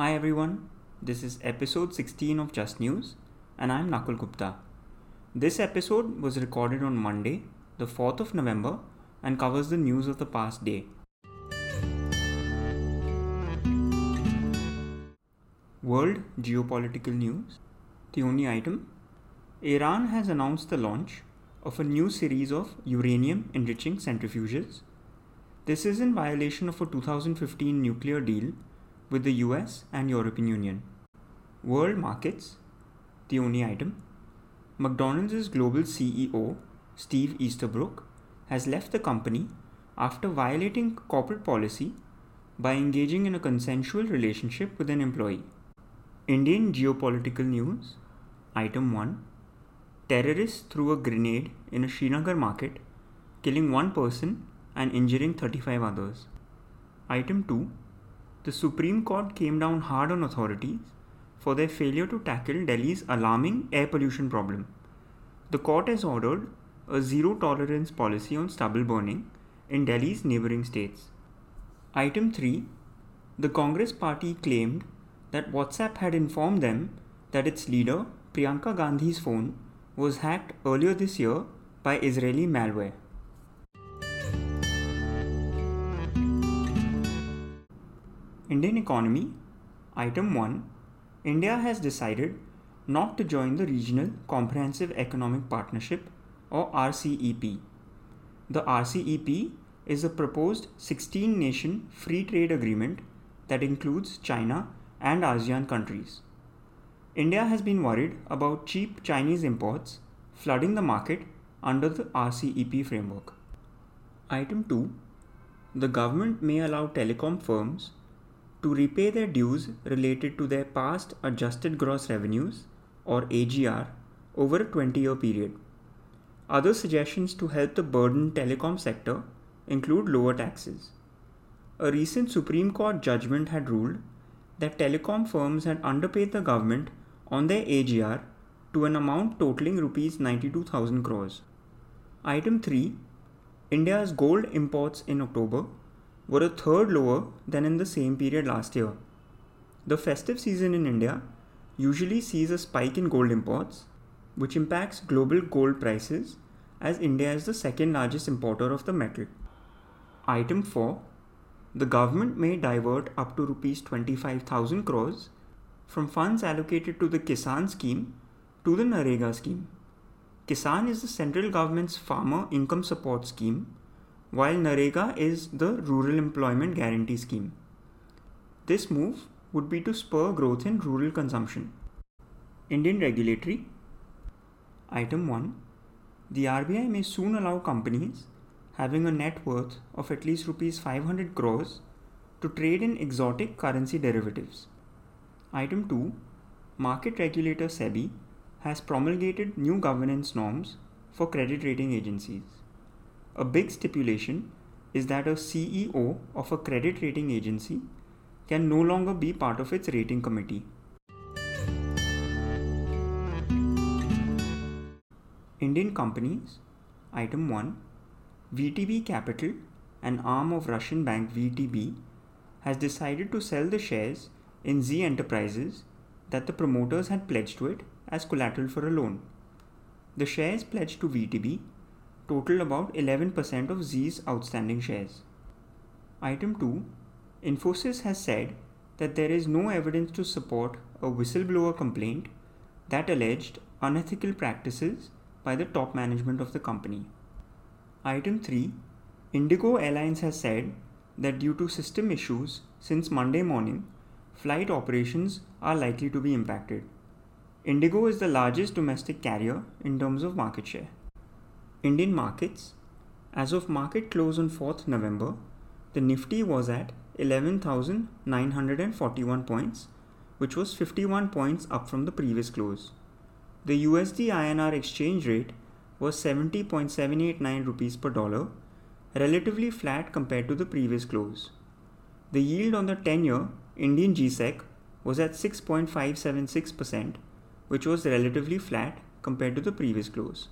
Hi everyone, this is episode 16 of Just News, and I'm Nakul Gupta. This episode was recorded on Monday, the 4th of November, and covers the news of the past day. World geopolitical news. The only item Iran has announced the launch of a new series of uranium enriching centrifuges. This is in violation of a 2015 nuclear deal with the US and European Union. World markets. The only item McDonald's global CEO, Steve Easterbrook, has left the company after violating corporate policy by engaging in a consensual relationship with an employee. Indian geopolitical news. Item 1 Terrorists threw a grenade in a Srinagar market, killing one person and injuring 35 others. Item 2 The Supreme Court came down hard on authorities for their failure to tackle Delhi's alarming air pollution problem. The court has ordered a zero tolerance policy on stubble burning in Delhi's neighboring states. Item 3 The Congress party claimed that WhatsApp had informed them that its leader, Priyanka Gandhi's phone, was hacked earlier this year by Israeli malware. Indian economy Item 1 India has decided not to join the Regional Comprehensive Economic Partnership or RCEP. The RCEP is a proposed 16 nation free trade agreement that includes China and ASEAN countries. India has been worried about cheap Chinese imports flooding the market under the RCEP framework. Item 2 The government may allow telecom firms to repay their dues related to their past adjusted gross revenues or AGR over a 20 year period. Other suggestions to help the burdened telecom sector include lower taxes. A recent Supreme Court judgment had ruled that telecom firms had underpaid the government on their AGR to an amount totaling rupees 92,000 crores. Item 3 India's gold imports in October were a third lower than in the same period last year. The festive season in India usually sees a spike in gold imports, which impacts global gold prices as India is the second largest importer of the metal. Item 4 The government may divert up to rupees 25,000 crores from funds allocated to the Kisan scheme to the Narega scheme. Kisan is the central government's farmer income support scheme, while Narega is the rural employment guarantee scheme. This move would be to spur growth in rural consumption. Indian regulatory Item 1 The RBI may soon allow companies having a net worth of at least rupees 500 crores to trade in exotic currency derivatives. Item 2 Market regulator SEBI has promulgated new governance norms for credit rating agencies. A big stipulation is that a CEO of a credit rating agency can no longer be part of its rating committee. Indian companies Item 1 VTB Capital, an arm of Russian bank VTB, has decided to sell the shares in Zee Enterprises that the promoters had pledged to it as collateral for a loan. The shares pledged to VTB total about 11% of Zee's outstanding shares. Item 2 Infosys has said that there is no evidence to support a whistleblower complaint that alleged unethical practices by the top management of the company. Item 3 Indigo Airlines has said that due to system issues since Monday morning, flight operations are likely to be impacted. Indigo is the largest domestic carrier in terms of market share. Indian markets As of market close on 4th November, the Nifty was at 11,941 points, which was 51 points up from the previous close. The USD INR exchange rate was 70.789 rupees per dollar, relatively flat compared to the previous close. The yield on the 10 year Indian GSEC was at 6.576%, which was relatively flat compared to the previous close.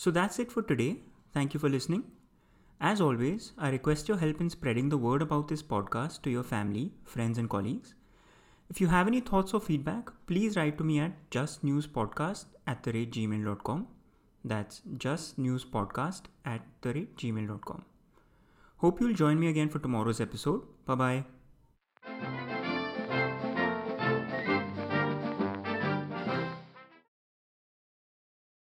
So that's it for today. Thank you for listening. As always, I request your help in spreading the word about this podcast to your family, friends, and colleagues. If you have any thoughts or feedback, please write to me at justnewspodcast at the rate gmail.com. That's justnewspodcast at the rate gmail.com. Hope you'll join me again for tomorrow's episode. Bye bye.